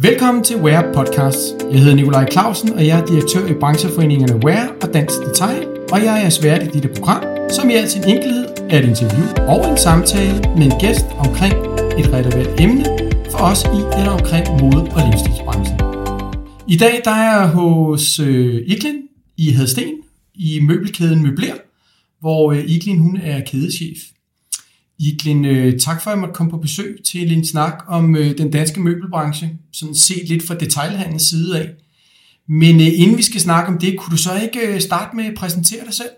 Velkommen til Wear Podcast. Jeg hedder Nikolaj Clausen, og jeg er direktør i brancheforeningerne Wear og Dansk Detail, og jeg er svært i dette program, som i al sin enkelhed er et interview og en samtale med en gæst omkring et relevant emne for os i eller omkring mode- og livsstilsbranchen. I dag der er jeg hos øh, Iklin i Hadsten i møbelkæden Møbler, hvor øh, Iklin hun er kædechef. Iglin, øh, tak for at jeg måtte komme på besøg til en snak om øh, den danske møbelbranche, sådan set lidt fra detailhandelens side af. Men øh, inden vi skal snakke om det, kunne du så ikke øh, starte med at præsentere dig selv?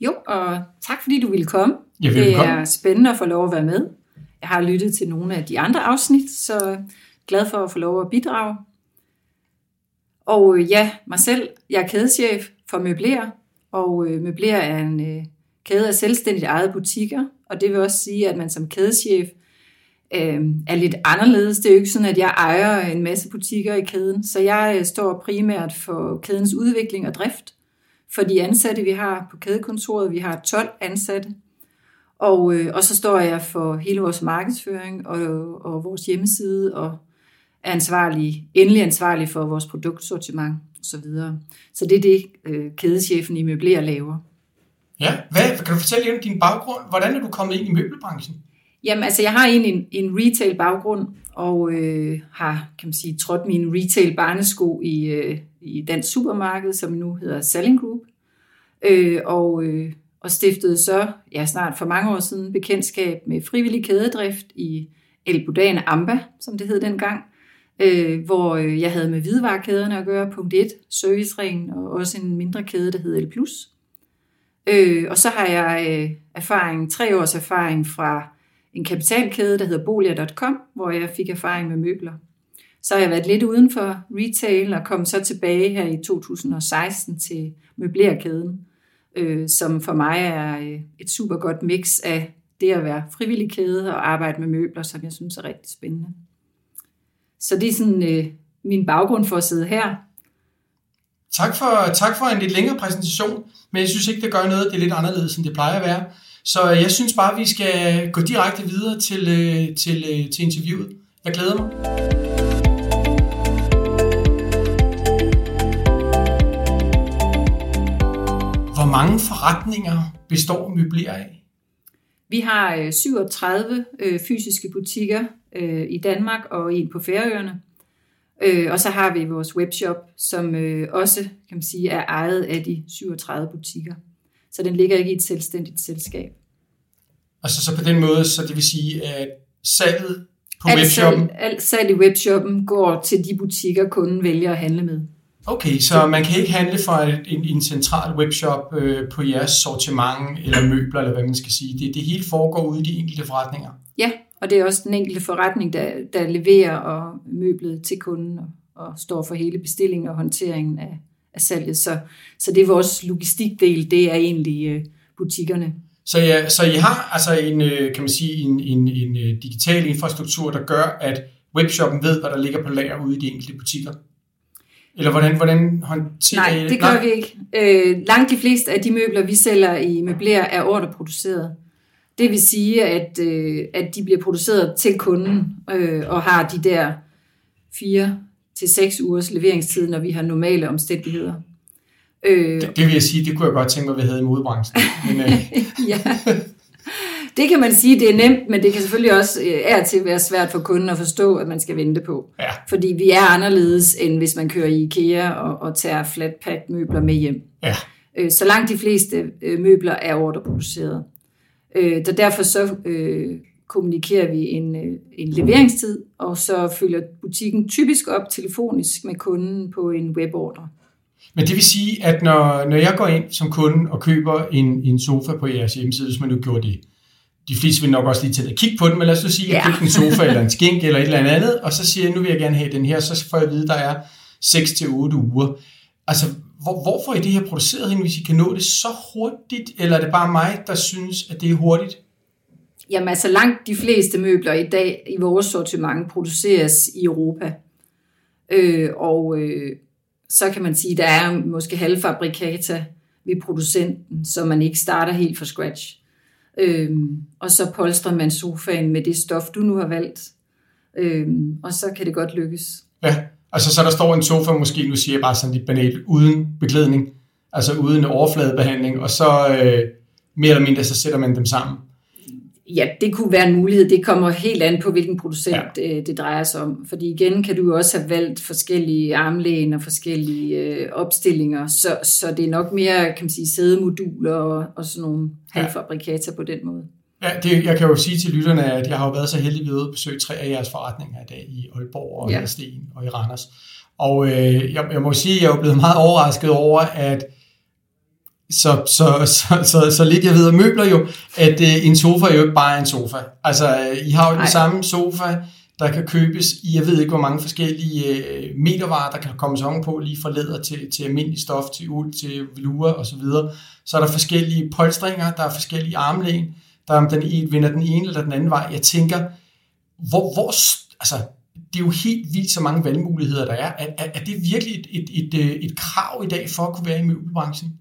Jo, og tak fordi du ville komme. Ja, det er spændende at få lov at være med. Jeg har lyttet til nogle af de andre afsnit, så glad for at få lov at bidrage. Og ja, mig selv, jeg er kædechef for Møbler, og Møbler er en kæde selvstændigt ejede butikker, og det vil også sige, at man som kædeschef øh, er lidt anderledes. Det er jo ikke sådan, at jeg ejer en masse butikker i kæden, så jeg øh, står primært for kædens udvikling og drift for de ansatte, vi har på kædekontoret. Vi har 12 ansatte, og, øh, og så står jeg for hele vores markedsføring og, og vores hjemmeside, og er ansvarlig, endelig ansvarlig for vores produktsortiment osv. Så, så det er det, øh, kædeschefen i Møbler laver. Ja, hvad, kan du fortælle lidt om din baggrund? Hvordan er du kommet ind i møbelbranchen? Jamen, altså, jeg har egentlig en, en retail-baggrund, og øh, har, kan man sige, trådt min retail-barnesko i, øh, i Dansk Supermarked, som nu hedder Selling Group, øh, og, øh, og stiftede så, ja, snart for mange år siden, bekendtskab med frivillig kædedrift i El Budan Amba, som det hed dengang, øh, hvor øh, jeg havde med hvidevarekæderne at gøre, punkt 1, serviceringen, og også en mindre kæde, der hed El Plus. Øh, og så har jeg øh, erfaring, tre års erfaring fra en kapitalkæde, der hedder Bolia.com, hvor jeg fik erfaring med møbler. Så har jeg været lidt uden for retail og kom så tilbage her i 2016 til møblerkæden, øh, som for mig er øh, et super godt mix af det at være frivillig kæde og arbejde med møbler, som jeg synes er rigtig spændende. Så det er sådan øh, min baggrund for at sidde her. Tak for, tak for en lidt længere præsentation, men jeg synes ikke, det gør noget. Det er lidt anderledes, end det plejer at være. Så jeg synes bare, at vi skal gå direkte videre til, øh, til, øh, til interviewet. Jeg glæder mig. Hvor mange forretninger består Møbler af? Vi har øh, 37 fysiske butikker i Danmark og en på Færøerne. Øh, og så har vi vores webshop, som øh, også kan man sige, er ejet af de 37 butikker. Så den ligger ikke i et selvstændigt selskab. Altså så på den måde, så det vil sige, at salget på Alt webshoppen... salg, alt salg i webshoppen går til de butikker, kunden vælger at handle med. Okay, så man kan ikke handle fra en, en central webshop øh, på jeres sortiment eller møbler, eller hvad man skal sige. Det, det hele foregår ude i de enkelte forretninger. Ja, og det er også den enkelte forretning, der, der leverer og møblet til kunden og, og står for hele bestillingen og håndteringen af, af salget. Så, så det er vores logistikdel, det er egentlig øh, butikkerne. Så, ja, så I har altså en, øh, kan man sige, en, en, en øh, digital infrastruktur, der gør, at webshoppen ved, hvad der ligger på lager ude i de enkelte butikker? Eller hvordan, hvordan håndterer Nej, det gør vi ikke. Øh, langt de fleste af de møbler, vi sælger i Møbler, er ordreproduceret. Det vil sige, at, øh, at de bliver produceret til kunden øh, og har de der fire til seks ugers leveringstid, når vi har normale omstændigheder. Øh, det, det vil jeg sige, det kunne jeg godt tænke mig, at vi havde i modebranchen. Men, øh. ja. Det kan man sige, det er nemt, men det kan selvfølgelig også øh, er til være svært for kunden at forstå, at man skal vente på. Ja. Fordi vi er anderledes, end hvis man kører i IKEA og, og tager flatpack møbler med hjem. Ja. Øh, så langt de fleste øh, møbler er ordreproduceret. Øh, så derfor så øh, kommunikerer vi en, øh, en leveringstid, og så følger butikken typisk op telefonisk med kunden på en webordre. Men det vil sige, at når, når jeg går ind som kunde og køber en, en sofa på jeres hjemmeside, hvis man nu gjorde det, de fleste vil nok også lige til at kigge på den, men lad os så sige, at jeg Ja. købte en sofa eller en skink eller et eller andet, og så siger jeg, nu vil jeg gerne have den her, så får jeg at vide, at der er 6-8 uger. Altså, hvor, hvor får I det her produceret hen, hvis I kan nå det så hurtigt, eller er det bare mig, der synes, at det er hurtigt? Jamen altså langt de fleste møbler i dag i vores sortiment produceres i Europa. Øh, og øh, så kan man sige, at der er måske halvfabrikata ved producenten, så man ikke starter helt fra scratch. Øh, og så polstrer man sofaen med det stof, du nu har valgt. Øhm, og så kan det godt lykkes. Ja, altså så der står en sofa, måske nu siger jeg bare sådan lidt banalt, uden beklædning, altså uden overfladebehandling, og så øh, mere eller mindre, så sætter man dem sammen. Ja, det kunne være en mulighed. Det kommer helt an på, hvilken producent ja. Øh, det drejer sig om. Fordi igen kan du jo også have valgt forskellige armlæn og forskellige øh, opstillinger. Så, så det er nok mere, kan man sige, sædemoduler og, og sådan nogle halvfabrikater på den måde. Ja, det, jeg kan jo sige til lytterne, at jeg har jo været så heldig ved at besøge tre af jeres forretninger i dag i Aalborg og ja. i Sten og i Randers. Og øh, jeg, jeg må sige, at jeg er blevet meget overrasket over, at så, så, så, så, så lidt jeg ved af møbler jo, at øh, en sofa er jo ikke bare en sofa. Altså, I har jo den samme sofa, der kan købes i, jeg ved ikke hvor mange forskellige øh, metervarer, der kan komme sådan på, lige fra læder til, til almindelig stof, til uld, til velure osv. Så, videre. så er der forskellige polstringer, der er forskellige armlæn, der om den ene, vinder den ene eller den anden vej. Jeg tænker, hvor, hvor altså, det er jo helt vildt så mange valgmuligheder, der er. Er, er, er det virkelig et, et, et, øh, et krav i dag for at kunne være i møbelbranchen?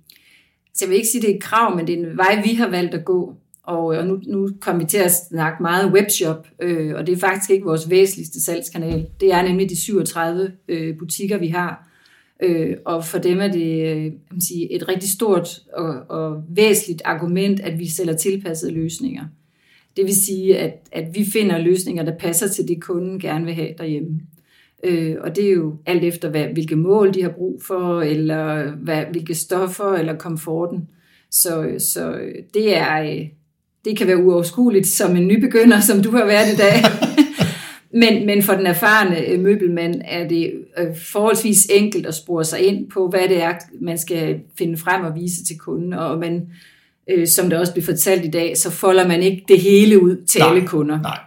Så jeg vil ikke sige, at det er et krav, men det er en vej, vi har valgt at gå. Og, øh, og nu, nu kommer vi til at snakke meget webshop, øh, og det er faktisk ikke vores væsentligste salgskanal. Det er nemlig de 37 øh, butikker, vi har. Øh, og for dem er det øh, man sige, et rigtig stort og, og væsentligt argument, at vi sælger tilpassede løsninger. Det vil sige, at, at vi finder løsninger, der passer til det, kunden gerne vil have derhjemme. Øh, og det er jo alt efter, hvad, hvilke mål de har brug for, eller hvad, hvilke stoffer, eller komforten. Så, så det er øh, det kan være uoverskueligt som en nybegynder, som du har været i dag. men, men for den erfarne øh, møbelmand er det øh, forholdsvis enkelt at spore sig ind på, hvad det er, man skal finde frem og vise til kunden. Og man, som det også bliver fortalt i dag, så folder man ikke det hele ud til nej, alle kunder. Nej.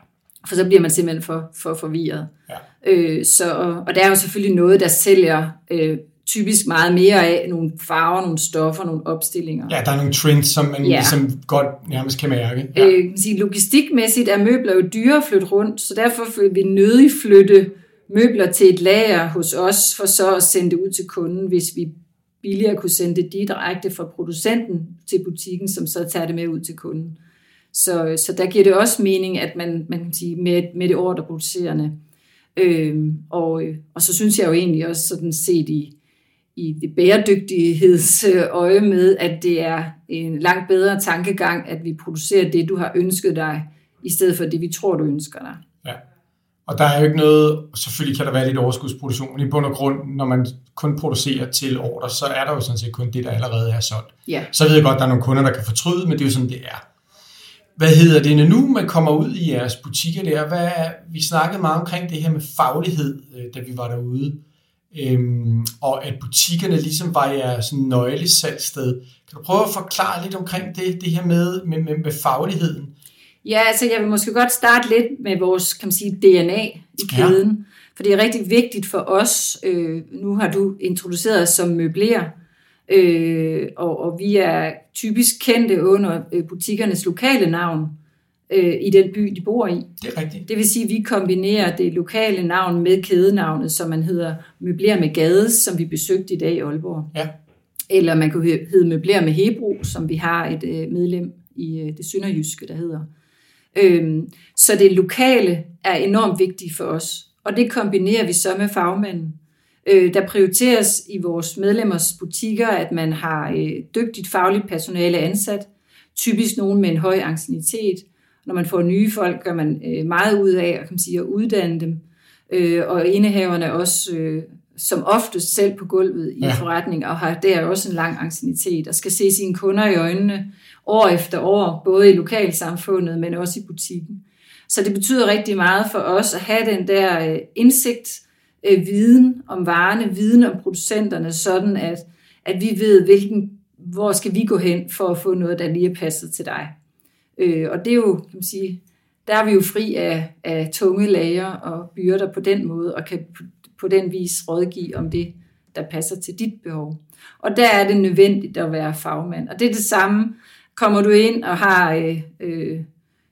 For så bliver man simpelthen for, for forvirret. Ja. Øh, så, og der er jo selvfølgelig noget, der sælger øh, typisk meget mere af nogle farver, nogle stoffer, nogle opstillinger. Ja, der er nogle trends, som man ja. ligesom godt nærmest kan mærke. Ja. Øh, kan sige, logistikmæssigt er møbler jo dyre at flytte rundt, så derfor vil vi nødig flytte møbler til et lager hos os, for så at sende det ud til kunden, hvis vi billigere kunne sende det direkte fra producenten til butikken, som så tager det med ud til kunden. Så, så der giver det også mening, at man, man kan sige, med, med det ordreproducerende Øhm, og, og så synes jeg jo egentlig også sådan set i, i det bæredygtighedsøje med, at det er en langt bedre tankegang, at vi producerer det, du har ønsket dig, i stedet for det, vi tror, du ønsker dig. Ja. Og der er jo ikke noget, selvfølgelig kan der være lidt overskudsproduktion, men i bund og grund, når man kun producerer til ordre, så er der jo sådan set kun det, der allerede er solgt. Ja. Så ved jeg godt, at der er nogle kunder, der kan fortryde, men det er jo sådan, det er. Hvad hedder det, nu man kommer ud i jeres butikker der? Hvad vi snakkede meget omkring det her med faglighed, øh, da vi var derude. Øhm, og at butikkerne ligesom var jeres nøglesalgsted. Kan du prøve at forklare lidt omkring det, det her med, med, med, med fagligheden? Ja, altså jeg vil måske godt starte lidt med vores kan man sige, DNA i kæden. Ja. For det er rigtig vigtigt for os. Øh, nu har du introduceret os som møbler, øh, og, og vi er typisk kendte under øh, butikkernes lokale navn øh, i den by, de bor i. Det er rigtigt. Det vil sige, at vi kombinerer det lokale navn med kædenavnet, som man hedder Møbler med Gade, som vi besøgte i dag i Aalborg. Ja. Eller man kan hedde Møbler med Hebro, som vi har et øh, medlem i øh, det sønderjyske, der hedder. Øhm, så det lokale er enormt vigtigt for os, og det kombinerer vi så med fagmanden. Øh, der prioriteres i vores medlemmers butikker, at man har øh, dygtigt fagligt personale ansat, typisk nogen med en høj ancienitet. Når man får nye folk, gør man øh, meget ud af kan man sige, at uddanne dem, øh, og indehaverne også øh, som oftest selv på gulvet i ja. forretning, og har der også en lang ancienitet, og skal se sine kunder i øjnene år efter år, både i lokalsamfundet, men også i butikken. Så det betyder rigtig meget for os at have den der øh, indsigt, øh, viden om varerne, viden om producenterne, sådan at, at vi ved, hvilken, hvor skal vi gå hen for at få noget, der lige er passet til dig. Øh, og det er jo, kan man sige, der er vi jo fri af, af tunge lager og byrder på den måde, og kan på, på den vis rådgive om det, der passer til dit behov. Og der er det nødvendigt at være fagmand. Og det er det samme, kommer du ind og har øh, øh,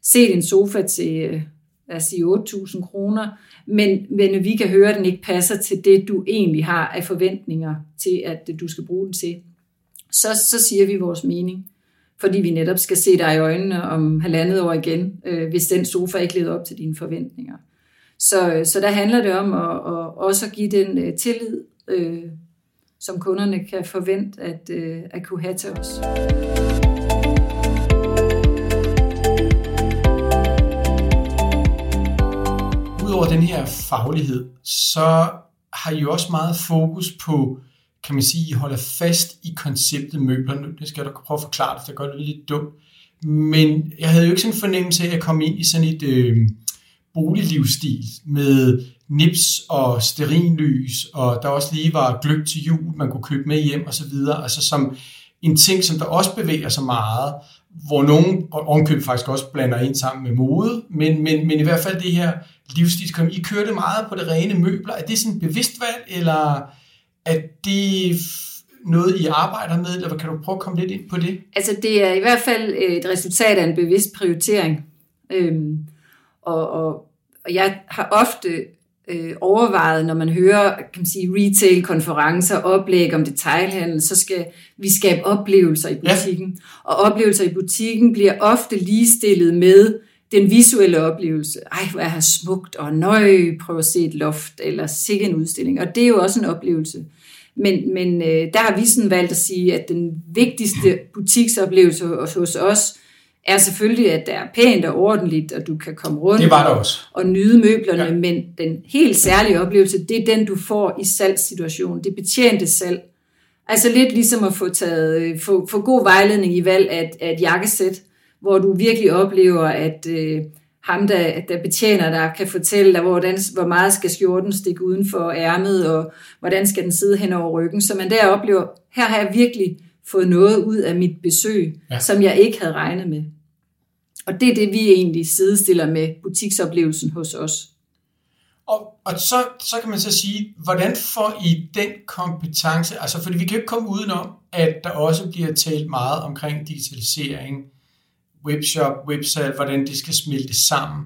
set en sofa til, øh, lad os sige, 8.000 kroner, men, men vi kan høre, at den ikke passer til det, du egentlig har af forventninger til, at du skal bruge den til, så, så siger vi vores mening. Fordi vi netop skal se dig i øjnene om halvandet år igen, øh, hvis den sofa ikke leder op til dine forventninger. Så, øh, så der handler det om at, at også at give den øh, tillid, øh, som kunderne kan forvente at, øh, at kunne have til os. Udover den her faglighed, så har I jo også meget fokus på, kan man sige, I holder fast i konceptet møbler. Nu det skal jeg da prøve at forklare det, det gør det lidt dumt. Men jeg havde jo ikke sådan en fornemmelse af, at jeg kom ind i sådan et øh, boliglivsstil med nips og sterinlys, og der også lige var gløb til jul, man kunne købe med hjem og så videre. Altså som en ting, som der også bevæger sig meget, hvor nogen ovenkøb faktisk også blander ind sammen med mode, men, men, men i hvert fald det her livsstil, I kørte meget på det rene møbler. Er det sådan et bevidst valg, eller er det noget, I arbejder med, eller kan du prøve at komme lidt ind på det? Altså, det er i hvert fald et resultat af en bevidst prioritering. Øhm, og, og, og jeg har ofte øh, overvejet, når man hører kan man sige, retail-konferencer, oplæg om detailhandel, så skal vi skabe oplevelser i butikken. Ja. Og oplevelser i butikken bliver ofte ligestillet med den visuelle oplevelse. Ej, hvor er her smukt, og nøj, prøv at se et loft, eller sikke en udstilling. Og det er jo også en oplevelse. Men, men øh, der har vi sådan valgt at sige, at den vigtigste butiksoplevelse hos os, er selvfølgelig, at der er pænt og ordentligt, og du kan komme rundt det var der også. og nyde møblerne, ja. men den helt særlige oplevelse, det er den, du får i salgssituationen. Det betjente salg. Altså lidt ligesom at få, taget, øh, få, få god vejledning i valg af, af et jakkesæt, hvor du virkelig oplever, at øh, ham, der, der betjener dig, kan fortælle dig, hvordan, hvor meget skal skjorten stikke uden for ærmet, og hvordan skal den sidde hen over ryggen. Så man der oplever, her har jeg virkelig fået noget ud af mit besøg, ja. som jeg ikke havde regnet med. Og det er det, vi egentlig sidestiller med butiksoplevelsen hos os. Og, og så, så kan man så sige, hvordan får I den kompetence? Altså, fordi vi kan ikke komme udenom, at der også bliver talt meget omkring digitalisering, webshop, website, hvordan de skal smelte sammen.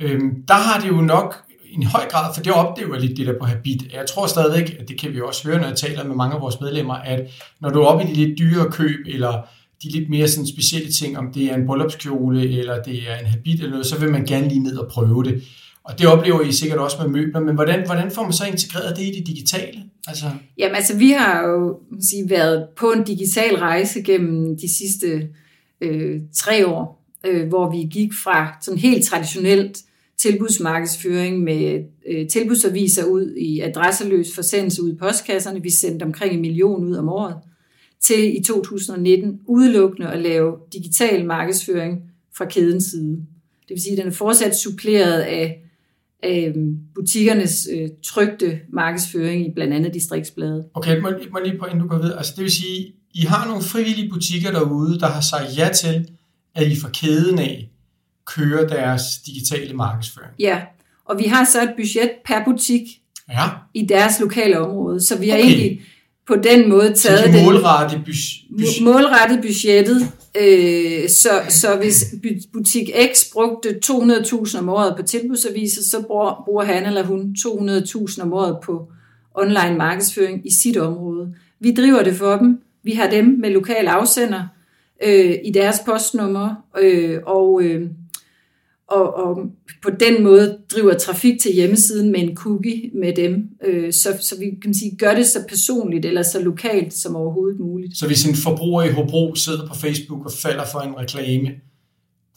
Øhm, der har det jo nok i en høj grad, for det oplever lidt det der på Habit. Jeg tror stadigvæk, at det kan vi også høre, når jeg taler med mange af vores medlemmer, at når du er oppe i de lidt dyre køb, eller de lidt mere sådan specielle ting, om det er en bryllupskjole, eller det er en habit eller noget, så vil man gerne lige ned og prøve det. Og det oplever I sikkert også med møbler, men hvordan, hvordan får man så integreret det i det digitale? Altså... Jamen altså, vi har jo sige, været på en digital rejse gennem de sidste øh, tre år, øh, hvor vi gik fra sådan helt traditionelt tilbudsmarkedsføring med øh, tilbudsaviser ud i adresseløs forsendelse ud i postkasserne. Vi sendte omkring en million ud om året til i 2019 udelukkende at lave digital markedsføring fra kædens side. Det vil sige, at den er fortsat suppleret af, af øh, butikkernes øh, trygte markedsføring i blandt andet distriktsbladet. Okay, må, må lige på, inden du går videre. Altså, det vil sige, i har nogle frivillige butikker derude, der har sagt ja til, at I fra kæden af kører deres digitale markedsføring. Ja, og vi har så et budget per butik ja. i deres lokale område, så vi har okay. egentlig på den måde taget så de målrettet, budget. målrettet budgettet. Øh, så, så hvis butik X brugte 200.000 om året på tilbudsaviser, så bruger, bruger han eller hun 200.000 om året på online markedsføring i sit område. Vi driver det for dem. Vi har dem med lokal afsender øh, i deres postnummer, øh, og øh, og, og på den måde driver trafik til hjemmesiden med en cookie med dem, øh, så, så vi kan sige, gør det så personligt eller så lokalt som overhovedet muligt. Så hvis en forbruger i Hobro sidder på Facebook og falder for en reklame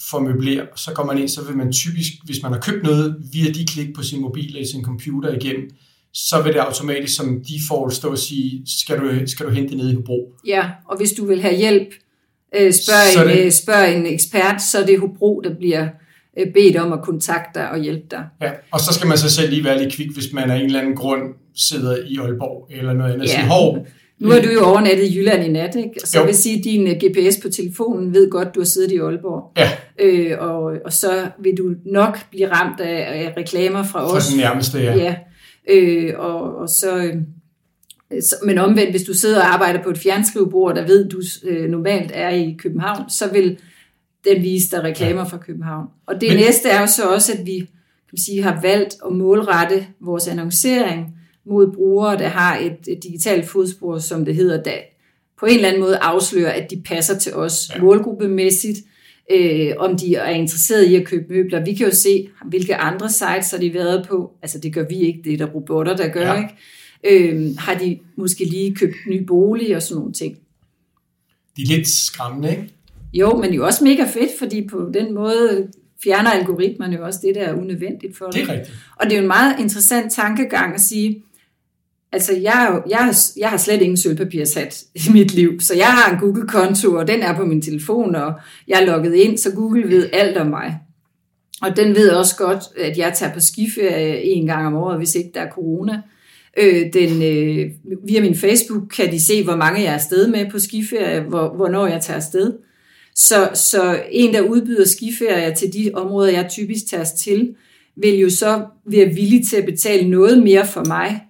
for møbler, så går man ind, så vil man typisk, hvis man har købt noget via de klik på sin mobil eller sin computer igennem, så vil det automatisk som default stå og sige, skal du, skal du hente det nede i Hobro? Ja, og hvis du vil have hjælp, øh, spørg, en, det... spørg en ekspert, så er det Hobro, der bliver Øh, bedt om at kontakte dig og hjælpe dig. Ja, og så skal man så selv lige være lidt kvik, hvis man af en eller anden grund sidder i Aalborg eller noget andet. Ja. Sige, Hov, nu er du jo overnattet i Jylland i nat, ikke? så jo. vil sige, at din øh, GPS på telefonen ved godt, at du har siddet i Aalborg. Ja. Øh, og, og så vil du nok blive ramt af, af reklamer fra os. Fra den nærmeste, ja. ja. Øh, og, og så, øh, men omvendt, hvis du sidder og arbejder på et fjernskrivebord, der ved, du øh, normalt er i København, så vil den viste der reklamer ja. fra København. Og det Men... næste er jo så også, at vi kan sige, har valgt at målrette vores annoncering mod brugere, der har et, et digitalt fodspor, som det hedder, der på en eller anden måde afslører, at de passer til os ja. målgruppemæssigt, øh, om de er interesseret i at købe møbler. Vi kan jo se, hvilke andre sites har de været på. Altså det gør vi ikke, det er der robotter, der gør. Ja. Ikke? Øh, har de måske lige købt ny bolig og sådan nogle ting. De er lidt skræmmende, ikke? Jo, men jo også mega fedt, fordi på den måde fjerner algoritmerne jo også det, der er unødvendigt for Det er dem. rigtigt. Og det er jo en meget interessant tankegang at sige, altså jeg, jeg, jeg har slet ingen sølvpapirshat i mit liv, så jeg har en Google-konto, og den er på min telefon, og jeg er logget ind, så Google ved alt om mig. Og den ved også godt, at jeg tager på skiferie en gang om året, hvis ikke der er corona. Øh, den, øh, via min Facebook kan de se, hvor mange jeg er afsted med på skiferie, hvor, hvornår jeg tager afsted. Så, så en, der udbyder skiferier til de områder, jeg typisk tager til, vil jo så være villig til at betale noget mere for mig,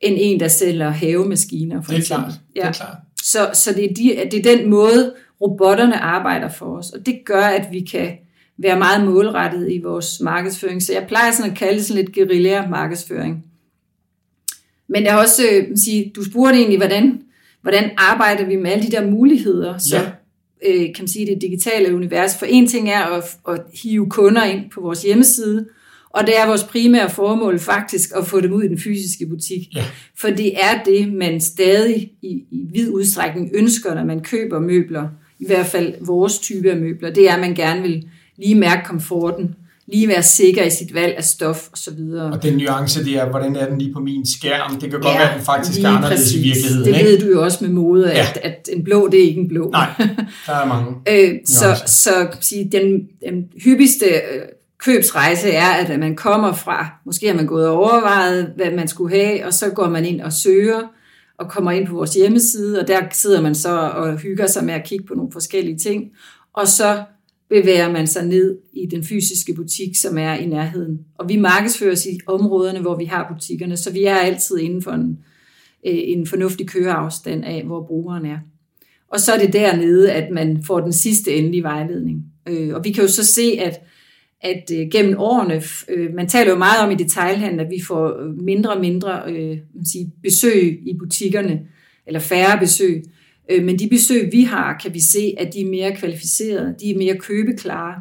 end en, der sælger havemaskiner. For Det er eksempel. klart. Det Ja. er klart. Så, så det, er de, det er den måde, robotterne arbejder for os. Og det gør, at vi kan være meget målrettet i vores markedsføring. Så jeg plejer sådan at kalde det sådan lidt guerilla markedsføring. Men jeg har også øh, sige, du spurgte egentlig, hvordan, hvordan arbejder vi med alle de der muligheder, så Ja. øh, kan man sige, det digitale univers. For en ting er at, at hive kunder ind på vores hjemmeside, og det er vores primære formål faktisk at få dem ud i den fysiske butik. Ja. For det er det, man stadig i, i vid udstrækning ønsker, når man køber møbler. I hvert fald vores type af møbler. Det er, at man gerne vil lige mærke komforten, lige være sikker i sit valg af stof osv. Og den nuance, det er, hvordan er den lige på min skærm? Det kan godt Ja, være, at den faktisk er anderledes præcis. i virkeligheden. Det ikke? ved du jo også med mode, at, Ja. at en blå, det er ikke en blå. Nej, der er mange. Øh, så så sige, den, den hyppigste øh, købsrejse er, at man kommer fra, måske har man gået og overvejet, hvad man skulle have, og så går man ind og søger, og kommer ind på vores hjemmeside, og der sidder man så og hygger sig med at kigge på nogle forskellige ting, og så bevæger man sig ned i den fysiske butik, som er i nærheden. Og vi markedsføres i områderne, hvor vi har butikkerne, så vi er altid inden for en, øh, en fornuftig køreafstand af, hvor brugeren er. Og så er det dernede, at man får den sidste endelige vejledning. Øh, og vi kan jo så se, at, at øh, gennem årene, øh, man taler jo meget om i detailhandel, at vi får øh, mindre og mindre øh, man sige, besøg i butikkerne, eller færre besøg. Øh, men de besøg, vi har, kan vi se, at de er mere kvalificerede, de er mere købeklare.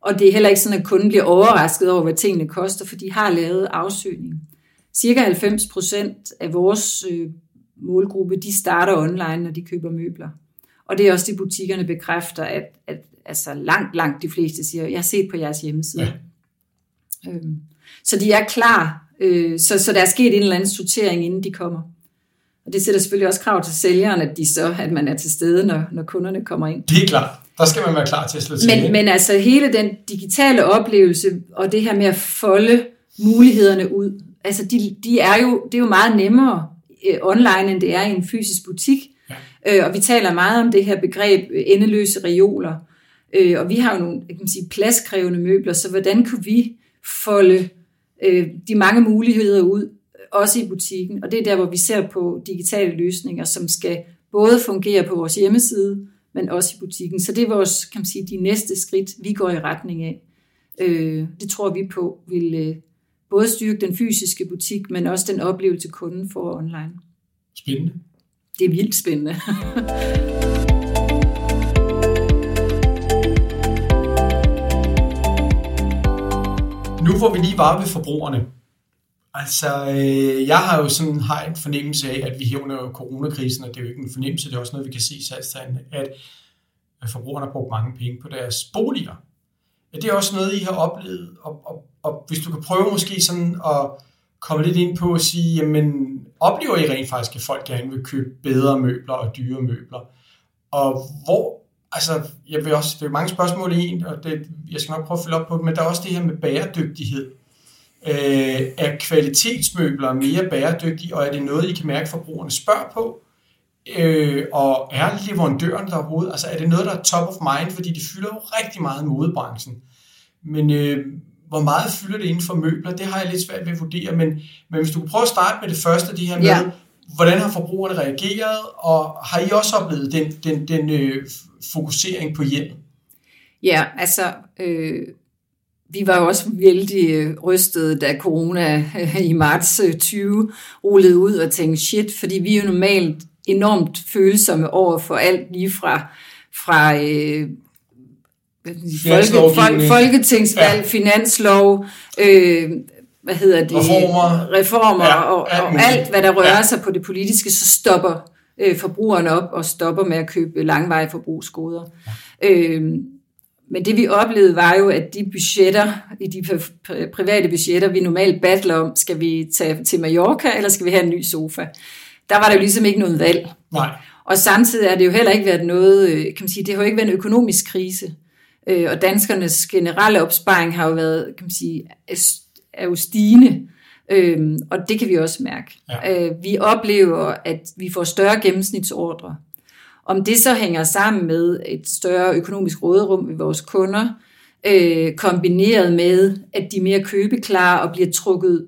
Og det er heller ikke sådan, at kunden bliver overrasket over, hvad tingene koster, for de har lavet afsøgning. Cirka 90 procent af vores øh, målgruppe, de starter online, når de køber møbler. Og det er også det, butikkerne bekræfter, at, at altså langt, langt de fleste siger, jeg har set på jeres hjemmeside. Ja. Øhm, så de er klar, øh, så, så der er sket en eller anden sortering, inden de kommer. Og det sætter selvfølgelig også krav til sælgeren, at, de så, at man er til stede, når, når kunderne kommer ind. Det er klart. Der skal man være klar til at slå til. Men, men altså hele den digitale oplevelse, og det her med at folde mulighederne ud, altså de, de er jo, det er jo meget nemmere øh, online, end det er i en fysisk butik. Ja. Øh, og vi taler meget om det her begreb øh, endeløse reoler. Øh, og vi har jo nogle kan man sige, pladskrævende møbler, så hvordan kunne vi folde øh, de mange muligheder ud, også i butikken? Og det er der, hvor vi ser på digitale løsninger, som skal både fungere på vores hjemmeside, men også i butikken. Så det er vores, kan man sige, de næste skridt, vi går i retning af. Øh, det tror vi på vil øh, både styrke den fysiske butik, men også den oplevelse, kunden får online. Spændende. Det er vildt spændende. Nu hvor vi lige var ved forbrugerne, altså øh, jeg har jo sådan har en fornemmelse af, at vi her under coronakrisen, og det er jo ikke en fornemmelse, det er også noget, vi kan se i salgstallene, at at forbrugerne har brugt mange penge på deres boliger. Er det også noget, I har oplevet? Og, og, og hvis du kan prøve måske sådan at komme lidt ind på at sige, jamen oplever I rent faktisk, at folk gerne vil købe bedre møbler og dyre møbler? Og hvor, altså jeg vil også, det er mange spørgsmål i en, og det, jeg skal nok prøve at følge op på det, men der er også det her med bæredygtighed. Øh, er kvalitetsmøbler mere bæredygtige, og er det noget, I kan mærke, forbrugerne spørger på? Øh, og er leverandøren der overhovedet, altså er det noget, der er top of mind, fordi det fylder jo rigtig meget i modebranchen. Men øh, hvor meget fylder det inden for møbler, det har jeg lidt svært ved at vurdere, men, men hvis du kunne prøve at starte med det første, det her med, Ja hvordan har forbrugerne reageret, og har I også oplevet den, den, den øh, fokusering på hjem? Ja, altså, øh, vi var også vældig øh, rystet, da corona øh, i marts øh, 20 rullede ud og tænkte, shit, fordi vi er jo normalt enormt følsomme over for alt lige fra, fra øh, folke, fol, folketingsvalg, ja. finanslov, øh, hvad hedder det? Reformer. Reformer ja, og, og alt, hvad der rører ja. sig på det politiske, så stopper øh, forbrugerne op og stopper med at købe langveje forbrugsgoder. Ja. Øh, men det vi oplevede var jo, at de budgetter, i de private budgetter, vi normalt battler om, skal vi tage til Mallorca, eller skal vi have en ny sofa? Der var der jo ligesom ikke noget valg. Nej. Og samtidig er det jo heller ikke været noget, øh, kan man sige, det har jo ikke været en økonomisk krise. Øh, og danskernes generelle opsparing har jo været, kan man sige, er jo stigende. Øhm, og det kan vi også mærke. Ja. Øh, vi oplever, at vi får større gennemsnitsordre. Om det så hænger sammen med et større økonomisk råderum ved vores kunder, øh, kombineret med, at de er mere købeklare og bliver trukket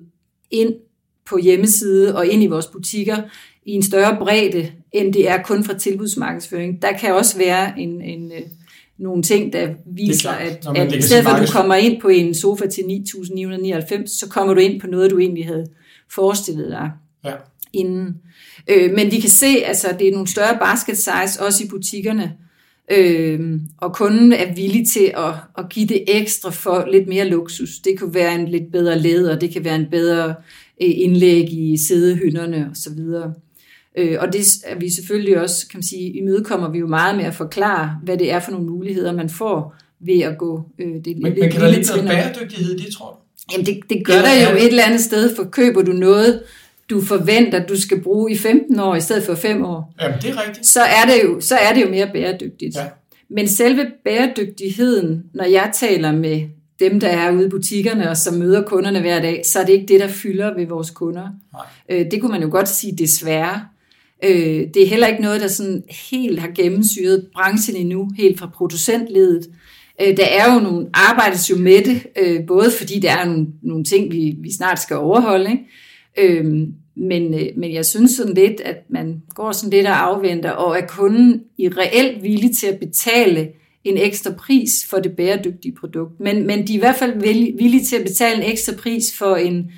ind på hjemmeside og ind i vores butikker i en større bredde, end det er kun fra tilbudsmarkedsføring. Der kan også være en, en, øh, nogle ting, der viser, at, at i stedet for at du kommer ind på en sofa til 9.999, så kommer du ind på noget, du egentlig havde forestillet dig ja. inden. Øh, men vi kan se, altså det er nogle større basket size, også i butikkerne, øh, og kunden er villig til at, at give det ekstra for lidt mere luksus. Det kunne være en lidt bedre læder, det kan være en bedre øh, indlæg i sædehynderne osv., Øh, og det er vi selvfølgelig også, kan man sige, imødekommer vi jo meget med at forklare, hvad det er for nogle muligheder, man får ved at gå øh, det Men, men kan der ligge noget bæredygtighed det, tror du? Jamen det, det gør der jo et eller andet sted, for køber du noget, du forventer, du skal bruge i 15 år i stedet for 5 år. Jamen det er rigtigt. Så er det jo, så er det jo mere bæredygtigt. Ja. Men selve bæredygtigheden, når jeg taler med dem, der er ude i butikkerne og som møder kunderne hver dag, så er det ikke det, der fylder ved vores kunder. Nej. Øh, det kunne man jo godt sige desværre. Øh, det er heller ikke noget, der sådan helt har gennemsyret branchen endnu, helt fra producentledet. Øh, der er jo nogle, arbejdes jo med det, øh, både fordi der er nogle, nogle ting, vi, vi snart skal overholde, ikke? Øh, men, øh, men jeg synes sådan lidt, at man går sådan lidt og afventer, og er kunden i reelt villig til at betale en ekstra pris for det bæredygtige produkt. Men, men de er i hvert fald villige til at betale en ekstra pris for en,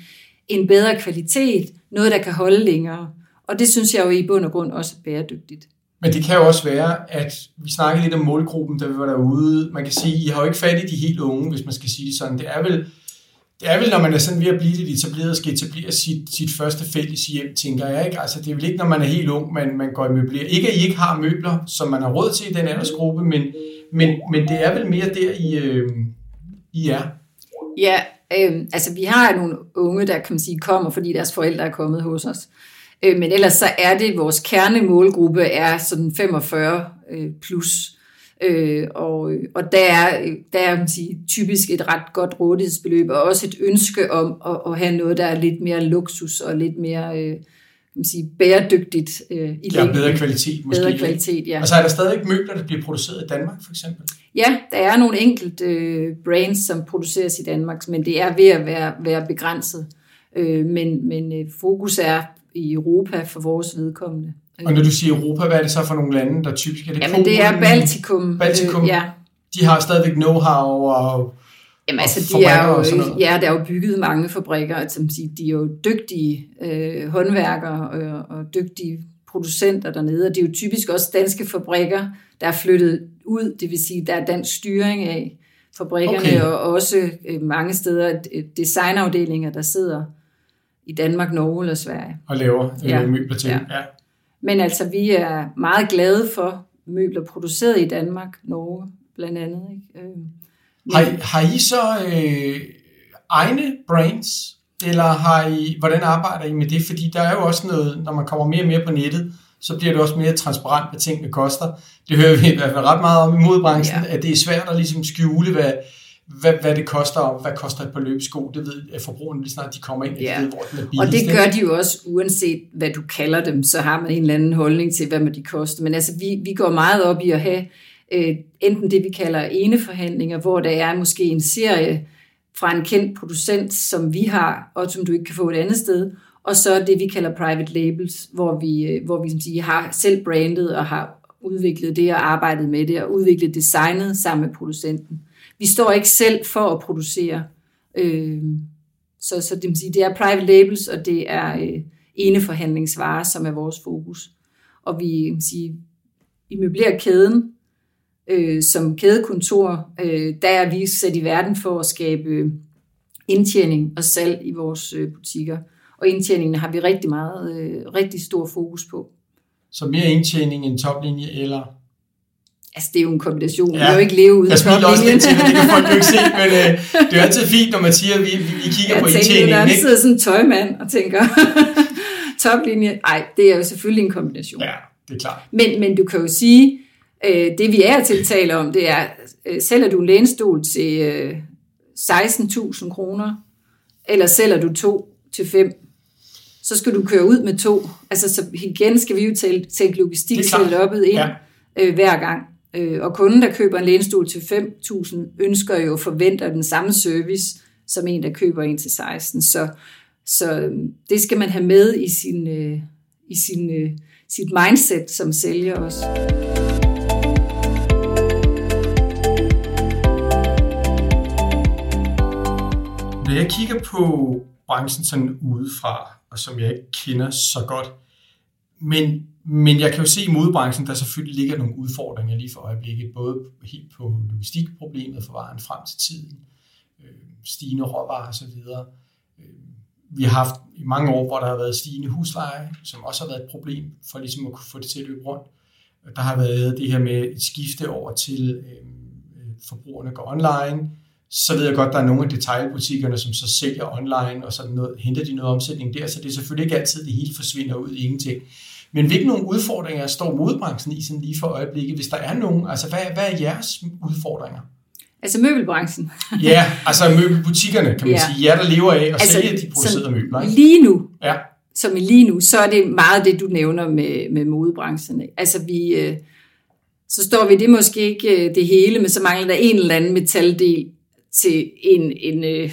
en bedre kvalitet, noget der kan holde længere. Og det synes jeg jo i bund og grund også er bæredygtigt. Men det kan jo også være, at vi snakkede lidt om målgruppen, da vi var derude. Man kan sige, I har jo ikke fat i de helt unge, hvis man skal sige det sådan. Det er vel, det er vel når man er sådan ved at blive lidt etableret og skal etablere sit, sit første fælles hjem, tænker jeg. Ikke? Altså, det er vel ikke, når man er helt ung, man, man går i møbler. Ikke at I ikke har møbler, som man har råd til i den aldersgruppe, men, men, men det er vel mere der, I, øh, I er. Ja, øh, altså vi har nogle unge, der kan man sige, kommer, fordi deres forældre er kommet hos os. Øh, men ellers så er det, vores kernemålgruppe er sådan 45 øh, plus. Øh, og, og der er, der er man sige, typisk et ret godt rådighedsbeløb, og også et ønske om at, at have noget, der er lidt mere luksus og lidt mere øh, man sige, bæredygtigt øh, i Ja, bedre kvalitet måske. Bedre kvalitet, ja. Altså er der stadig møbler, der bliver produceret i Danmark, for eksempel? Ja, der er nogle enkelte øh, brands, som produceres i Danmark, men det er ved at være, være begrænset. Øh, men men øh, fokus er i Europa for vores vedkommende. Og når du siger Europa, hvad er det så for nogle lande, der typisk er det Jamen det er Baltikum. Baltikum, øh, ja. De har stadigvæk know-how og Jamen altså, de er jo, ja, der er jo bygget mange fabrikker, altså, de er jo dygtige øh, håndværkere og, og dygtige producenter dernede, og det er jo typisk også danske fabrikker, der er flyttet ud, det vil sige, der er dansk styring af fabrikkerne, okay. og også øh, mange steder designafdelinger, der sidder i Danmark, Norge eller Sverige. Og laver øh, ja. møbler til. Ja. ja. Men altså, vi er meget glade for møbler produceret i Danmark, Norge blandt andet. Ikke? Øh, har, har I så øh, egne brands, eller har I, hvordan arbejder I med det? Fordi der er jo også noget, når man kommer mere og mere på nettet, så bliver det også mere transparent, hvad tingene koster. Det hører vi i hvert fald ret meget om i modbranchen, ja. at det er svært at ligesom skjule, hvad, hvad, hvad det koster, og hvad koster et par løbesko. Det ved forbrugerne lige snart de kommer ind, ja. de ved, hvor den er billigst. Og det gør de jo også, uanset hvad du kalder dem, så har man en eller anden holdning til, hvad man de koster. Men altså, vi, vi går meget op i at have øh, enten det, vi kalder eneforhandlinger, hvor der er måske en serie fra en kendt producent, som vi har, og som du ikke kan få et andet sted, og så det, vi kalder private labels, hvor vi, øh, hvor vi som siger, har selv brandet og har udviklet det og arbejdet med det og udviklet designet sammen med producenten. Vi står ikke selv for at producere. Øh, så, så det, vil sige, det er private labels, og det er øh, eneforhandlingsvarer, som er vores fokus. Og vi sige, i møblerer kæden, øh, som kædekontor, øh, der er vi sat i verden for at skabe indtjening og salg i vores øh, butikker. Og indtjeningen har vi rigtig meget, øh, rigtig stor fokus på. Så mere indtjening end toplinje, eller? Altså, det er jo en kombination. Ja. Vi kan jo ikke leve uden. Jeg smiler også lidt til det, det kan folk jo ikke se, men øh, det er jo altid fint, når man siger, at vi, vi, vi kigger jeg på tænker, indtjeningen. Jeg ikke? sidder sådan en tøjmand og tænker, toplinje, nej, det er jo selvfølgelig en kombination. Ja, det er klart. Men, men du kan jo sige, øh, det vi er til tale om, det er, øh, sælger du en lænestol til øh, 16.000 kroner, eller sælger du to til fem, så skal du køre ud med to. Altså så igen skal vi jo tænke logistik klart. setupet ind ja. øh, hver gang. Øh, og kunden, der køber en lænestol til 5.000, ønsker jo forventer den samme service, som en, der køber en til 16. Så, så øhm, det skal man have med i sin, øh, i sin, øh, sit mindset som sælger også. Når jeg kigger på branchen sådan udefra, og som jeg ikke kender så godt, men, men jeg kan jo se i modebranchen, der selvfølgelig ligger nogle udfordringer lige for øjeblikket, både helt på logistikproblemet for varen frem til tiden, øh, stigende råvarer osv. Øh, vi har haft i mange år, hvor der har været stigende husleje, som også har været et problem for ligesom at kunne få det til at løbe rundt. Der har været det her med et skifte over til øh, øh forbrugerne går online, så ved jeg godt, at der er nogle af detaljbutikkerne, som så sælger online, og så noget, henter de noget omsætning der, så det er selvfølgelig ikke altid, det hele forsvinder ud i ingenting. Men hvilke nogle udfordringer står modebranchen i sådan lige for øjeblikket, hvis der er nogen? Altså, hvad, hvad er jeres udfordringer? Altså møbelbranchen. Ja, altså møbelbutikkerne, kan man Ja. sige. Jer, der lever af at Altså, sælge de producerede møbler. Ikke? Lige nu, Ja, som i lige nu, så er det meget det, du nævner med, med modebranchen. Altså vi, øh, så står vi, det er måske ikke øh, det hele, men så mangler der en eller anden metaldel til en, en, øh,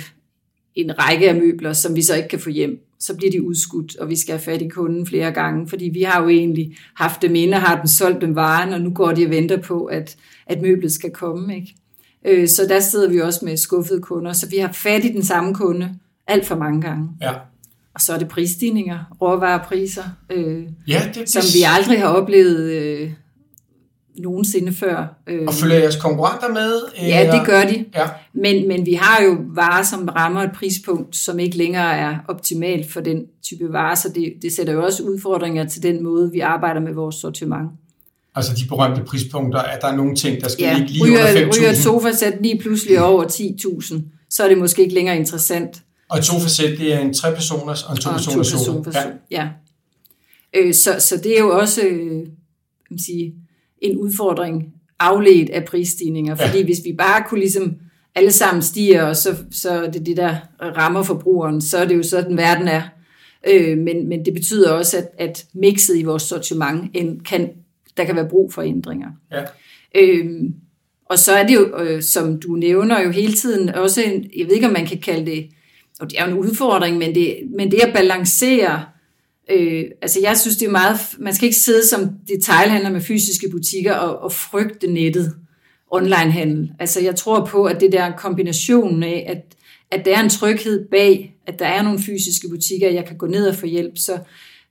en række af møbler, som vi så ikke kan få hjem. Så bliver de udskudt, og vi skal have fat i kunden flere gange, fordi vi har jo egentlig haft dem inde og har den solgt dem varen, og nu går de og venter på, at, at møblet skal komme. Ikke? Øh, Så der sidder vi også med skuffede kunder, så vi har fat i den samme kunde alt for mange gange. ja. Og så er det prisstigninger, råvarepriser, øh, Ja, det, som det, vi aldrig har oplevet øh, nogensinde før. Øh, Og følger jeres konkurrenter med? ja, eller? det gør de. Ja, Men, men vi har jo varer, som rammer et prispunkt, som ikke længere er optimalt for den type varer, så det, det sætter jo også udfordringer til den måde, vi arbejder med vores sortiment. altså de berømte prispunkter, at der er nogle ting, der skal Ja, ligge lige under ryger, ryger et 5.000. sofasæt lige pludselig over 10.000, så er det måske ikke længere interessant. Og et sofasæt, det er en tre-personers og en to-personers sofa. to-personers Ja. sofa. Ja. Øh, så, så det er jo også øh, kan man sige, en udfordring afledt af prisstigninger, Ja. fordi hvis vi bare kunne ligesom alle sammen stiger, og så, så er det det, der rammer forbrugeren, så er det jo sådan, verden er. Øh, men, men det betyder også, at, at mixet i vores sortiment en, kan, der kan være brug for ændringer. Ja. Øhm, og så er det jo, øh, som du nævner jo hele tiden, også en, jeg ved ikke, om man kan kalde det, og det er jo en udfordring, men det, men det at balancere, øh, altså jeg synes, det er meget, man skal ikke sidde som detailhandler med fysiske butikker og, og frygte nettet, onlinehandel. Altså jeg tror på, at det der kombinationen af, at, at der er en tryghed bag, at der er nogle fysiske butikker, jeg kan gå ned og få hjælp, så,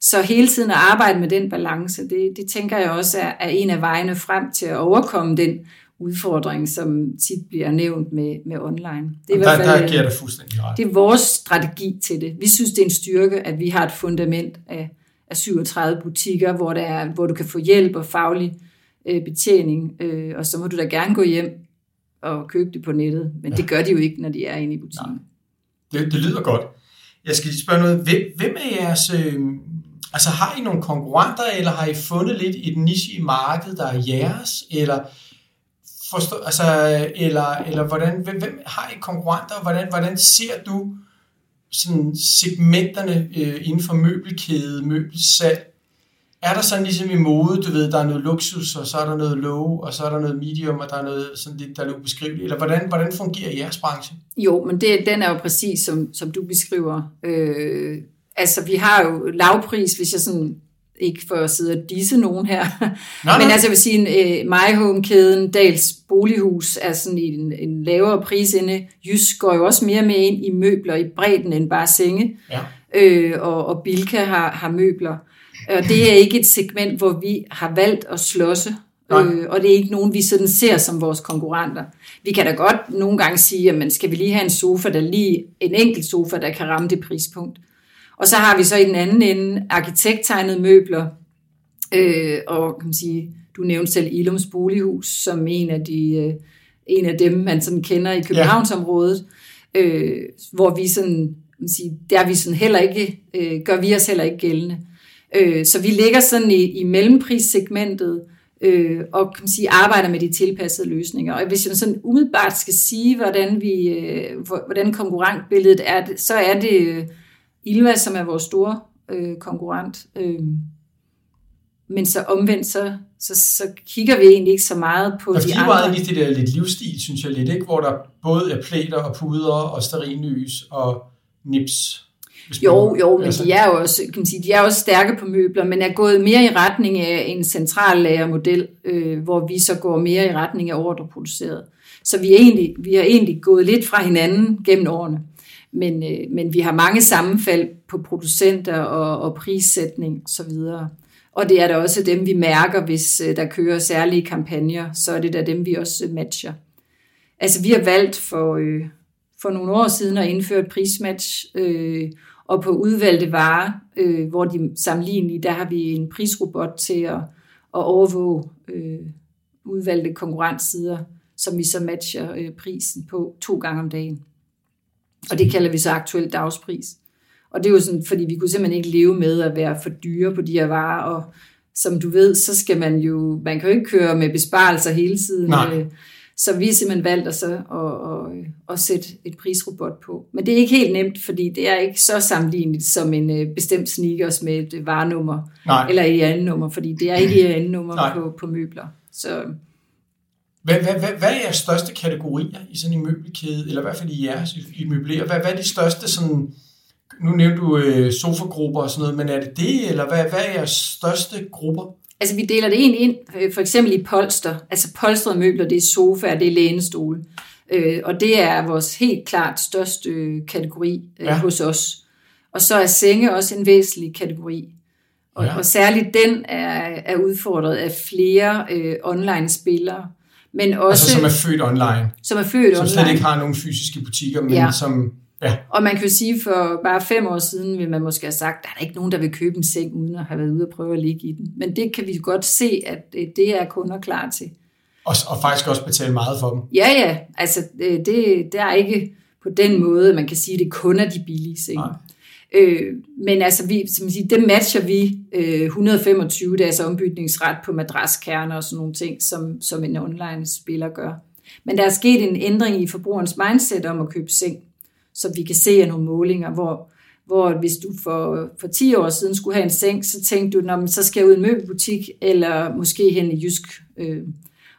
så hele tiden at arbejde med den balance, det, det tænker jeg også er, er en af vejene frem til at overkomme den udfordring, som tit bliver nævnt med, med online. Det er, i der, hvert fald, der giver jeg dig fuldstændig ret. det er vores strategi til det. Vi synes, det er en styrke, at vi har et fundament af, af 37 butikker, hvor, der er, hvor du kan få hjælp og faglig øh, betjening, øh, og så må du da gerne gå hjem og købe det på nettet, men ja. det gør de jo ikke, når de er inde i butikken. Det, det lyder godt. Jeg skal lige spørge noget. Hvem, hvem er jeres... Øh, altså har I nogle konkurrenter, eller har I fundet lidt et niche i markedet, der er jeres? Eller, forstå, altså, eller, eller hvordan, hvem, hvem har I konkurrenter? Hvordan, hvordan ser du sådan segmenterne øh, inden for møbelkæde, møbelsalg? Er der sådan ligesom i mode, du ved, der er noget luksus, og så er der noget low, og så er der noget medium, og der er noget sådan lidt, der er ubeskriveligt? Eller hvordan, hvordan fungerer jeres branche? Jo, men det, den er jo præcis, som, som du beskriver. Øh, altså, vi har jo lavpris, hvis jeg sådan ikke for at sidde og disse nogen her. Nej, Men altså, jeg vil sige, øh, MyHome-kæden, Dals Bolighus, er sådan i en, en lavere pris inde. Jysk går jo også mere med ind i møbler i bredden end bare senge. Ja. Øh, og, og Bilka har, har møbler. Og det er ikke et segment, hvor vi har valgt at slåsse Øh, og det er ikke nogen, vi sådan ser som vores konkurrenter. Vi kan da godt nogle gange sige, at man skal vi lige have en sofa, der lige en enkelt sofa, der kan ramme det prispunkt. Og så har vi så i den anden ende arkitekttegnede møbler, øh, og kan man sige, du nævnte selv Ilums Bolighus som en af, de, øh, en af dem, man sådan kender i Københavnsområdet, øh, hvor vi sådan, man siger, der vi sådan heller ikke, øh, gør vi os heller ikke gældende. Øh, så vi ligger sådan i, i mellemprissegmentet, øh, og kan man sige, arbejder med de tilpassede løsninger. Og hvis jeg sådan umiddelbart skal sige, hvordan, vi, øh, hvordan konkurrentbilledet er, så er det øh, Ilva, som er vores store øh, konkurrent. Øh, men så omvendt, så, så, så kigger vi egentlig ikke så meget på der de andre. Der er det der lidt livsstil, synes jeg lidt, ikke? hvor der både er plater og puder og sterinlys og nips. Jo, jo, men altså. de er jo også, kan man sige, de er også stærke på møbler, men er gået mere i retning af en centrallagermodel, øh, hvor vi så går mere i retning af ordreproduceret. Så vi, er egentlig, vi har egentlig gået lidt fra hinanden gennem årene. Men, øh, men vi har mange sammenfald på producenter og, og prissætning osv. Og det er da også dem, vi mærker, hvis øh, der kører særlige kampagner, så er det da dem, vi også matcher. Altså vi har valgt for, øh, for nogle år siden at indføre et prismatch, øh, og på udvalgte varer, øh, hvor de sammenlignelige, der har vi en prisrobot til at, at overvåge øh, udvalgte konkurrentsider, som vi så matcher øh, prisen på to gange om dagen. Og det kalder vi så aktuel dagspris. Og det er jo sådan, fordi vi kunne simpelthen ikke leve med at være for dyre på de her varer, og som du ved, så skal man jo, man kan jo ikke køre med besparelser hele tiden. Nej. Øh, så vi har simpelthen valgt at, så, at, at, at sætte et prisrobot på. Men det er ikke helt nemt, fordi det er ikke så sammenligneligt som en øh, bestemt sneakers med et varenummer, Nej. eller et andet nummer, fordi det er ikke et andet nummer på, på møbler. Så, hvad, hvad, hvad, hvad er jeres største kategorier i sådan en møbelkæde, eller i hvert fald i jeres i, i møbler? Hvad, hvad er de største sådan, nu nævnte du øh, sofagrupper og sådan noget, men er det det, eller hvad, hvad er jeres største grupper? Altså vi deler det egentlig ind, øh, for eksempel i polster. Altså polstrede møbler, det er sofaer, det er lænestole. Øh, og det er vores helt klart største øh, kategori øh, ja. hos os. Og så er senge også en væsentlig kategori. Og, ja. og særligt den er, er udfordret af flere øh, online-spillere. Men også, altså som er født online. Som er født som online. Som slet ikke har nogen fysiske butikker, men ja. som Ja. Og man kan jo sige, for bare fem år siden vil man måske have sagt, der er ikke nogen, der vil købe en seng, uden at have været ude og prøve at ligge i den. Men det kan vi godt se, at det er kunder klar til. Og, og faktisk også betale meget for dem. Ja, ja. Altså, det, det er ikke på den måde, man kan sige, at det kun er de billige senge. Øh, men altså, vi, som man siger, det matcher vi øh, 125 dages ombytningsret på madraskerner og sådan nogle ting, som, som en online spiller gør. Men der er sket en ændring i forbrugerens mindset om at købe seng så vi kan se af nogle målinger, hvor, hvor hvis du for, for 10 år siden skulle have en seng, så tænkte du, Nå, så skal jeg ud i en møbelbutik, eller måske hen i Jysk. Øh,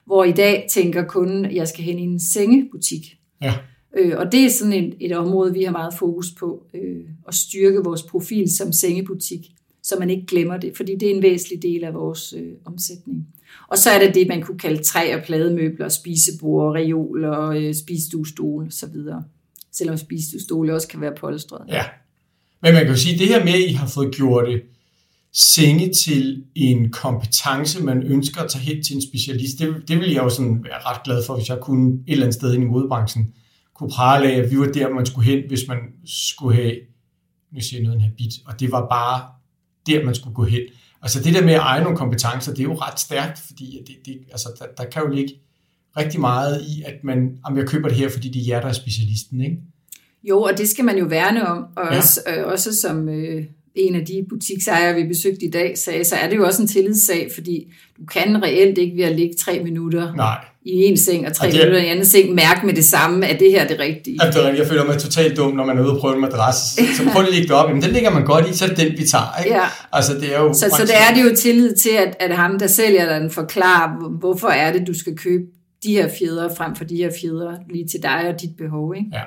hvor i dag tænker kunden, at jeg skal hen i en sengebutik. Ja. Øh, og det er sådan et, et område, vi har meget fokus på, øh, at styrke vores profil som sengebutik, så man ikke glemmer det, fordi det er en væsentlig del af vores øh, omsætning. Og så er det det, man kunne kalde træ- og plademøbler, spisebord, reoler, øh, spisestuestol osv selvom spisestole også kan være polstret. Ja, men man kan jo sige, at det her med, at I har fået gjort det senge til en kompetence, man ønsker at tage hen til en specialist, det, det vil jeg jo sådan være ret glad for, hvis jeg kunne et eller andet sted i modebranchen kunne prale af, at vi var der, man skulle hen, hvis man skulle have, nu siger jeg noget, en habit, og det var bare der, man skulle gå hen. Altså det der med at eje nogle kompetencer, det er jo ret stærkt, fordi det, det, altså, der, der kan jo ligge rigtig meget i, at man, om jeg køber det her, fordi det er jer, der er specialisten, ikke? Jo, og det skal man jo værne om, og ja. også, øh, også som øh, en af de butiksejere, vi besøgte i dag, sagde, så er det jo også en tillidssag, fordi du kan reelt ikke ved at ligge tre minutter Nej. i en seng, og tre og det, minutter i en anden seng, mærke med det samme, at det her er det rigtige. Altså, jeg føler mig totalt dum, når man er ude og prøve en madras, så, så prøv lige at lægge det op, jamen den ligger man godt i, så er det den, vi tager, ikke? Ja. Altså, det er jo så, så der er det jo tillid til, at, at ham, der sælger den, forklarer, hvorfor er det, du skal købe de her fjeder frem for de her fjeder lige til dig og dit behov. Ikke? Ja.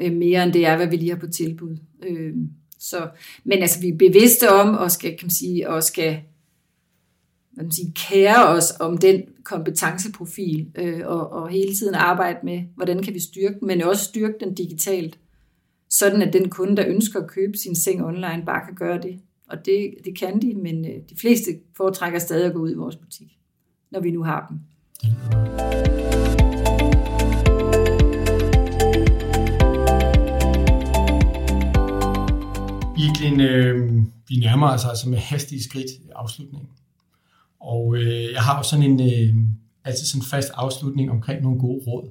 Øh, mere end det er, hvad vi lige har på tilbud. Øh, så, men altså, vi er bevidste om, og skal, kan man sige, og skal hvad man sige, kære os om den kompetenceprofil, øh, og, og hele tiden arbejde med, hvordan kan vi styrke den, men også styrke den digitalt, sådan at den kunde, der ønsker at købe sin seng online, bare kan gøre det. Og det, det kan de, men øh, de fleste foretrækker stadig at gå ud i vores butik når vi nu har dem. Iglin, øh, vi nærmer os altså med hastige skridt afslutningen. Og øh, jeg har jo sådan en, øh, altid sådan en fast afslutning omkring nogle gode råd.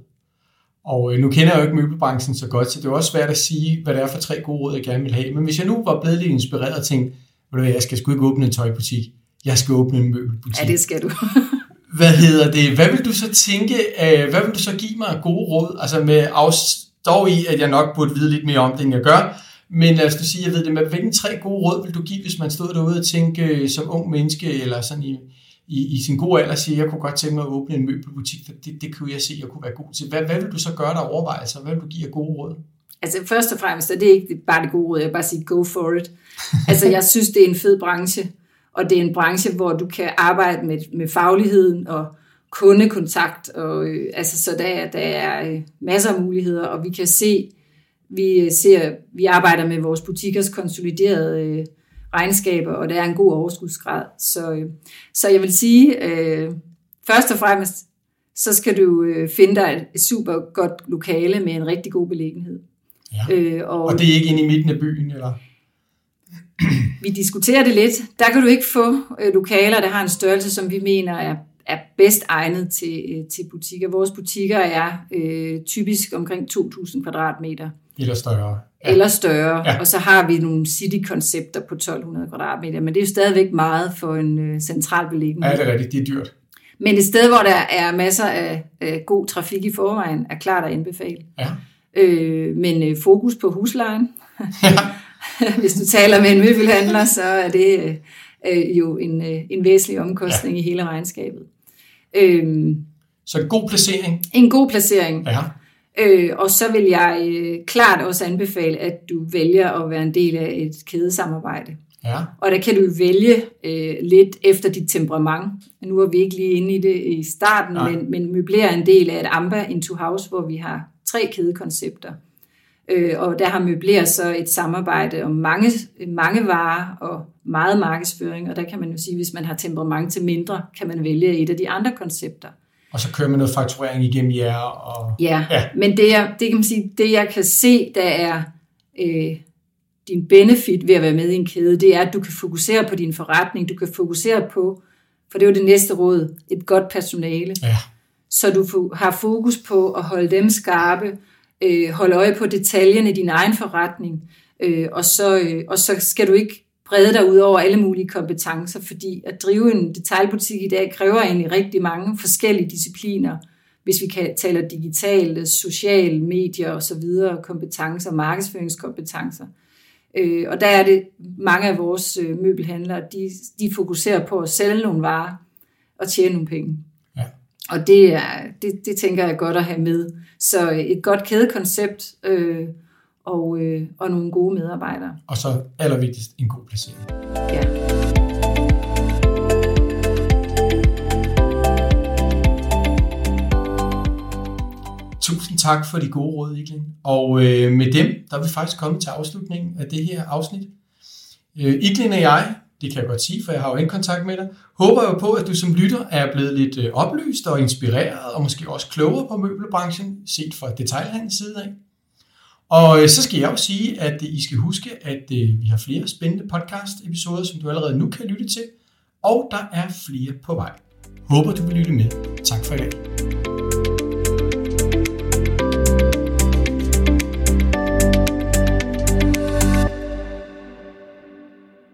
Og øh, nu kender jeg jo ikke møbelbranchen så godt, så det er også svært at sige, hvad det er for tre gode råd, jeg gerne vil have. Men hvis jeg nu var blevet lidt inspireret og tænkte, ved du hvad, jeg skal sgu ikke åbne en tøjbutik, jeg skal åbne en møbelbutik. Ja, det skal du. hvad hedder det? Hvad vil du så tænke, øh, hvad vil du så give mig gode råd? Altså med afstår i, at jeg nok burde vide lidt mere om det, end jeg gør. Men lad os nu sige, jeg ved det, men hvilken tre gode råd vil du give, hvis man stod derude og tænkte øh, som ung menneske, eller sådan i, i, i sin gode alder siger, jeg kunne godt tænke mig at åbne en møbelbutik, for det, det kunne jeg se, jeg kunne være god til. Hvad, hvad vil du så gøre der overvejelser? Altså, hvad vil du give af gode råd? Altså først og fremmest, er det ikke bare det gode råd, jeg vil bare sige, go for it. altså jeg synes, det er en fed branche, og det er en branche, hvor du kan arbejde med, med fagligheden og kundekontakt, og øh, altså, så der, der er øh, masser af muligheder, og vi kan se, vi øh, ser, vi arbejder med vores butikkers konsoliderede øh, regnskaber, og der er en god overskudsgrad. Så, øh, så jeg vil sige, øh, først og fremmest, så skal du øh, finde dig et super godt lokale med en rigtig god beliggenhed. Ja. Øh, og, og det er ikke inde i midten af byen, eller? vi diskuterer det lidt. Der kan du ikke få øh, lokaler, der har en størrelse, som vi mener er, er bedst egnet til, øh, til butikker. Vores butikker er øh, typisk omkring 2.000 kvadratmeter. Eller større. Ja. Eller større. Ja. Og så har vi nogle city-koncepter på 1.200 kvadratmeter, men det er jo stadigvæk meget for en øh, central beliggenhed. Ja, det er rigtigt. Det er dyrt. Men et sted, hvor der er masser af øh, god trafik i forvejen, er klart at anbefale. Ja. Øh, men øh, fokus på huslejen. Ja. Hvis du taler med en møbelhandler, så er det øh, jo en, øh, en væsentlig omkostning ja. i hele regnskabet. Øh, så en god placering. En god placering. Ja. Øh, og så vil jeg øh, klart også anbefale, at du vælger at være en del af et kædesamarbejde. Ja. Og der kan du vælge øh, lidt efter dit temperament. Nu er vi ikke lige inde i det i starten, men, men møblerer en del af et Amba Into House, hvor vi har tre kædekoncepter. Øh, og der har møbleret så et samarbejde om mange, mange varer og meget markedsføring, og der kan man jo sige, hvis man har temperament til mindre, kan man vælge et af de andre koncepter. Og så kører man noget fakturering igennem jer. Og... Ja, ja, men det, jeg, det, kan man sige, det jeg kan se, der er øh, din benefit ved at være med i en kæde, det er, at du kan fokusere på din forretning, du kan fokusere på, for det er jo det næste råd, et godt personale. Ja. Så du har fokus på at holde dem skarpe, øh, holde øje på detaljerne i din egen forretning, øh, og, så, øh, og så skal du ikke brede dig ud over alle mulige kompetencer, fordi at drive en detailbutik i dag kræver egentlig rigtig mange forskellige discipliner, hvis vi kan tale digitale, sociale medier og så videre, kompetencer, markedsføringskompetencer. Øh, og der er det mange af vores øh, møbelhandlere, de, de fokuserer på at sælge nogle varer og tjene nogle penge. Og det, er, det, det tænker jeg godt at have med. Så øh, et godt kædekoncept øh, og, øh, og nogle gode medarbejdere. Og så allervigtigst en god placering. Ja. Tusind tak for de gode råd, Ikling. Og øh, med dem, der er vi faktisk kommet til afslutningen af det her afsnit. Øh, Ikling og jeg det kan jeg godt sige, for jeg har jo ikke kontakt med dig. Håber jo på, at du som lytter er blevet lidt øh, oplyst og inspireret, og måske også klogere på møbelbranchen, set fra detaljhandels side af. Og øh, så skal jeg jo sige, at øh, I skal huske, at vi har flere spændende podcast-episoder, som du allerede nu kan lytte til, og der er flere på vej. Håber du vil lytte med. Tak for i dag.